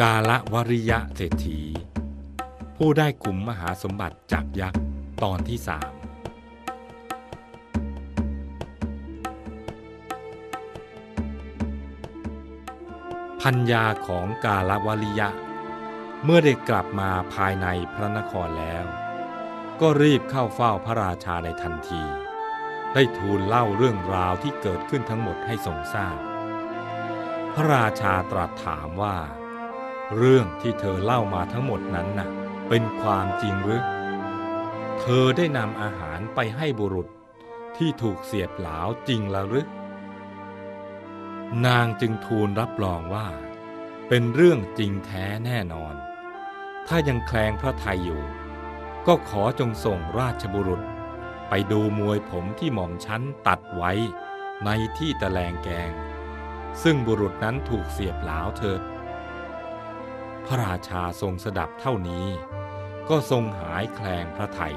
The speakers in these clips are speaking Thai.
กาละวริยะเศรษฐี ผู้ได้กลุ่มมหาสมบัติจากยักษ์ตอนที่สามพัญญาของกาลวริยะ เมื่อได้กลับมาภายในพระนครแล้ว ก็รีบเข้าเฝ้าพระราชาในทันที ได้ทูลเล่าเรื่องราวที่เกิดขึ้นทั้งหมดให้ทรงทราบพระราชาตรัสถามว่า เรื่องที่เธอเล่ามาทั้งหมดนั้นน่ะ เป็นความจริงหรือ เธอได้นำอาหารไปให้บุรุษที่ถูกเสียบหลาวจริงแล้วหรือ นางจึงทูลรับรองว่า เป็นเรื่องจริงแท้แน่นอน ถ้ายังแคลงพระไทยอยู่ ก็ขอจงส่งราชบุรุษ ไปดูมวยผมที่หม่อมชั้นตัดไว้ในที่ตะแลงแกง ซึ่งบุรุษนั้นถูกเสียบหลาวเถิด พระราชาทรงสดับเท่านี้ ก็ทรงหายแคลงพระไทย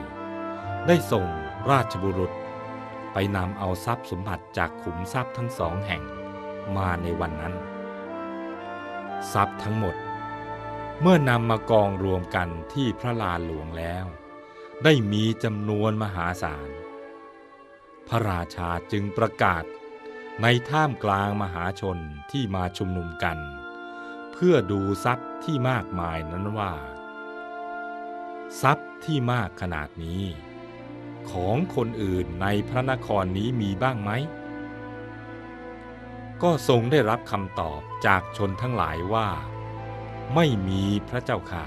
ได้ส่งราชบุรุษ ไปนำเอาทรัพย์สมบัติจากขุมทรัพย์ทั้งสองแห่งมาในวันนั้น ทรัพย์ทั้งหมด เมื่อนำมากองรวมกันที่พระลานหลวงแล้ว ได้มีจำนวนมหาศาล พระราชาจึงประกาศในท่ามกลางมหาชนที่มาชุมนุมกัน เพื่อดูทรัพย์ที่มากมายนั้นว่า ทรัพย์ที่มากขนาดนี้ ของคนอื่นในพระนครนี้มีบ้างไหม ก็ทรงได้รับคำตอบจากชนทั้งหลายว่า ไม่มีพระเจ้าค่ะ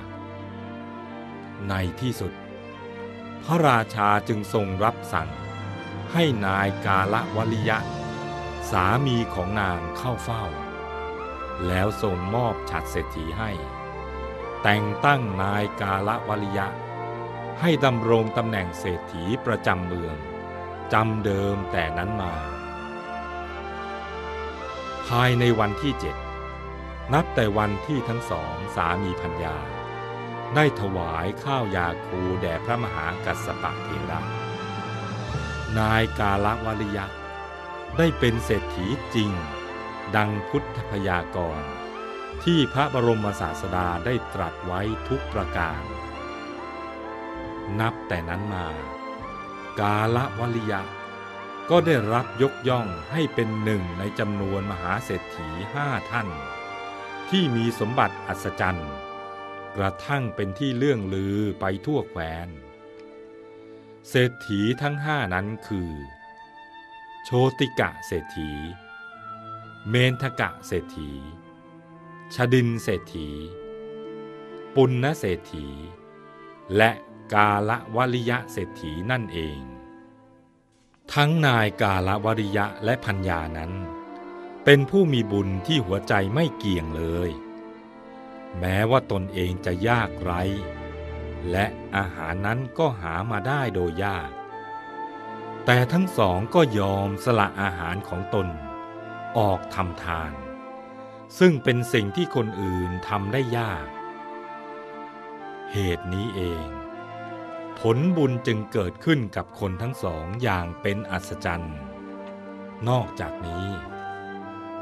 ในที่สุด พระราชาจึงทรงรับสั่ง ให้นายกาละวลิยะ สามีของนางเข้าเฝ้า แล้วทรงมอบฉัดเศรษฐีให้ แต่งตั้งนายกาละวลิยะ ให้ดำรงตำแหน่งเศรษฐีประจำเมืองจำเดิมแต่นั้นมา ภายในวันที่เจ็ดนับแต่วันที่ทั้งสองสามีพัญญา ได้ถวายข้าวยาคูแด่พระมหากัสสปะเทระนายกาละวริยะ ได้เป็นเศรษฐีจริง ดังพุทธพยากรณ์ที่พระบรมศาสดาได้ตรัสไว้ทุกประการ นับแต่นั้นมา กาละวริยะ ก็ได้รับยกย่องให้เป็นหนึ่งในจำนวนมหาเศรษฐีห้าท่าน ที่มีสมบัติอัศจรรย์ กระทั่งเป็นที่เลื่องลือไปทั่วแคว้น เศรษฐีทั้งห้านั้นคือ โชติกะเศรษฐี เมนทกะเศรษฐี ชดินเศรษฐี ปุณณเศรษฐี และกาละวริยะเศรษฐีนั่นเอง ทั้งนายกาละวริยะและพัญญานั้น เป็นผู้มีบุญที่หัวใจไม่เกี่ยงเลย แม้ว่าตนเองจะยากไร้ และอาหารนั้นก็หามาได้โดยยาก แต่ทั้งสองก็ยอมสละอาหารของตน ออกทำทาน ซึ่งเป็นสิ่งที่คนอื่นทำได้ยาก เหตุนี้เอง ผลบุญจึงเกิดขึ้นกับคนทั้งสองอย่างเป็นอัศจรรย์ นอกจากนี้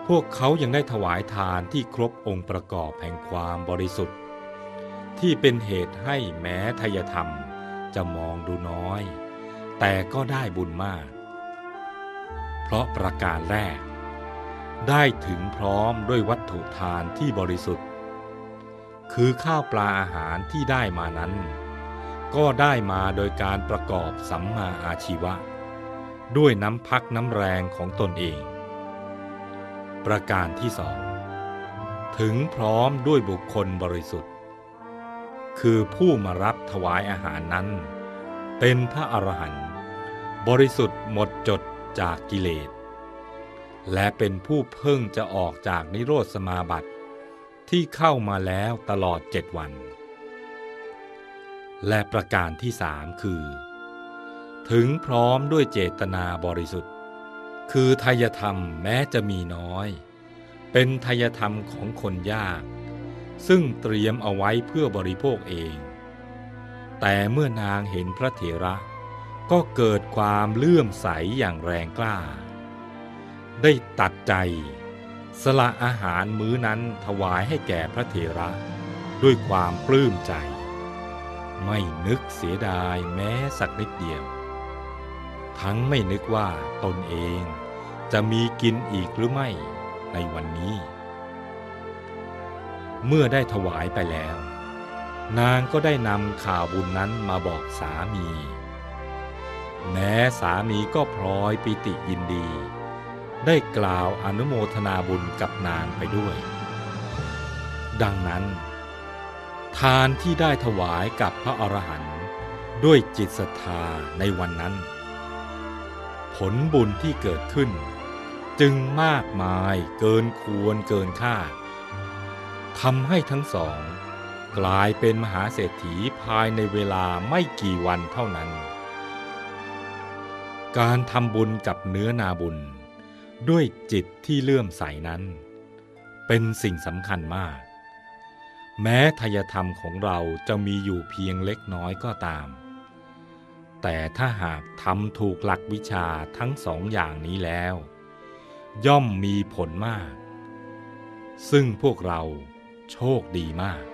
พวกเขายังได้ถวายทานที่ครบองค์ประกอบแห่งความบริสุทธิ์ ที่เป็นเหตุให้แม้ทายธรรมจะมองดูน้อย แต่ก็ได้บุญมาก เพราะประการแรก ได้ถึงพร้อมด้วยวัตถุทานที่บริสุทธิ์ คือข้าวปลาอาหารที่ได้มานั้น ก็ได้มาโดยการประกอบสัมมาอาชีวะ ด้วยน้ำพักน้ำแรงของตนเอง ประการที่สองถึงพร้อมด้วยบุคคลบริสุทธิ์ คือผู้มารับถวายอาหารนั้น เป็นพระอรหันต์บริสุทธิ์หมดจดจากกิเลส และเป็นผู้เพิ่งจะออกจากนิโรธสมาบัติที่เข้ามาแล้วตลอดเจ็ดวัน และประการที่สามคือ ถึงพร้อมด้วยเจตนาบริสุทธิ์ คือทายธรรมแม้จะมีน้อย เป็นทายธรรมของคนยาก ซึ่งเตรียมเอาไว้เพื่อบริโภคเอง แต่เมื่อนางเห็นพระเถระ ก็เกิดความเลื่อมใสอย่างแรงกล้า ได้ตัดใจ สละอาหารมื้อนั้นถวายให้แก่พระเถระ ด้วยความปลื้มใจ ไม่นึกเสียดายแม้สักนิดเดียว ทั้งไม่นึกว่าตนเองจะมีกินอีกหรือไม่ในวันนี้ เมื่อได้ถวายไปแล้ว นางก็ได้นำข่าวบุญนั้นมาบอกสามี แม้สามีก็พลอยปิติยินดี ได้กล่าวอนุโมทนาบุญกับนางไปด้วย ดังนั้น ทานที่ได้ถวายกับพระอรหันต์ด้วยจิตศรัทธาในวันนั้น ผลบุญที่เกิดขึ้น จึงมากมายเกินควรเกินคาดทำให้ทั้งสอง กลายเป็นมหาเศรษฐีภายในเวลาไม่กี่วันเท่านั้น การทำบุญกับเนื้อนาบุญ ด้วยจิตที่เลื่อมใสนั้น เป็นสิ่งสำคัญมาก แม้ทายธรรมของเราจะมีอยู่เพียงเล็กน้อยก็ตาม แต่ถ้าหากทำถูกหลักวิชาทั้งสองอย่างนี้แล้ว ย่อมมีผลมาก ซึ่งพวกเราโชคดีมาก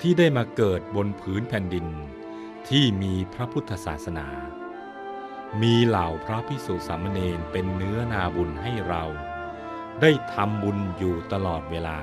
ที่ได้มาเกิดบนผืนแผ่นดินที่มีพระพุทธศาสนา มีเหล่าพระพิสุสามเณรเป็นเนื้อนาบุญให้เรา ได้ทำบุญอยู่ตลอดเวลา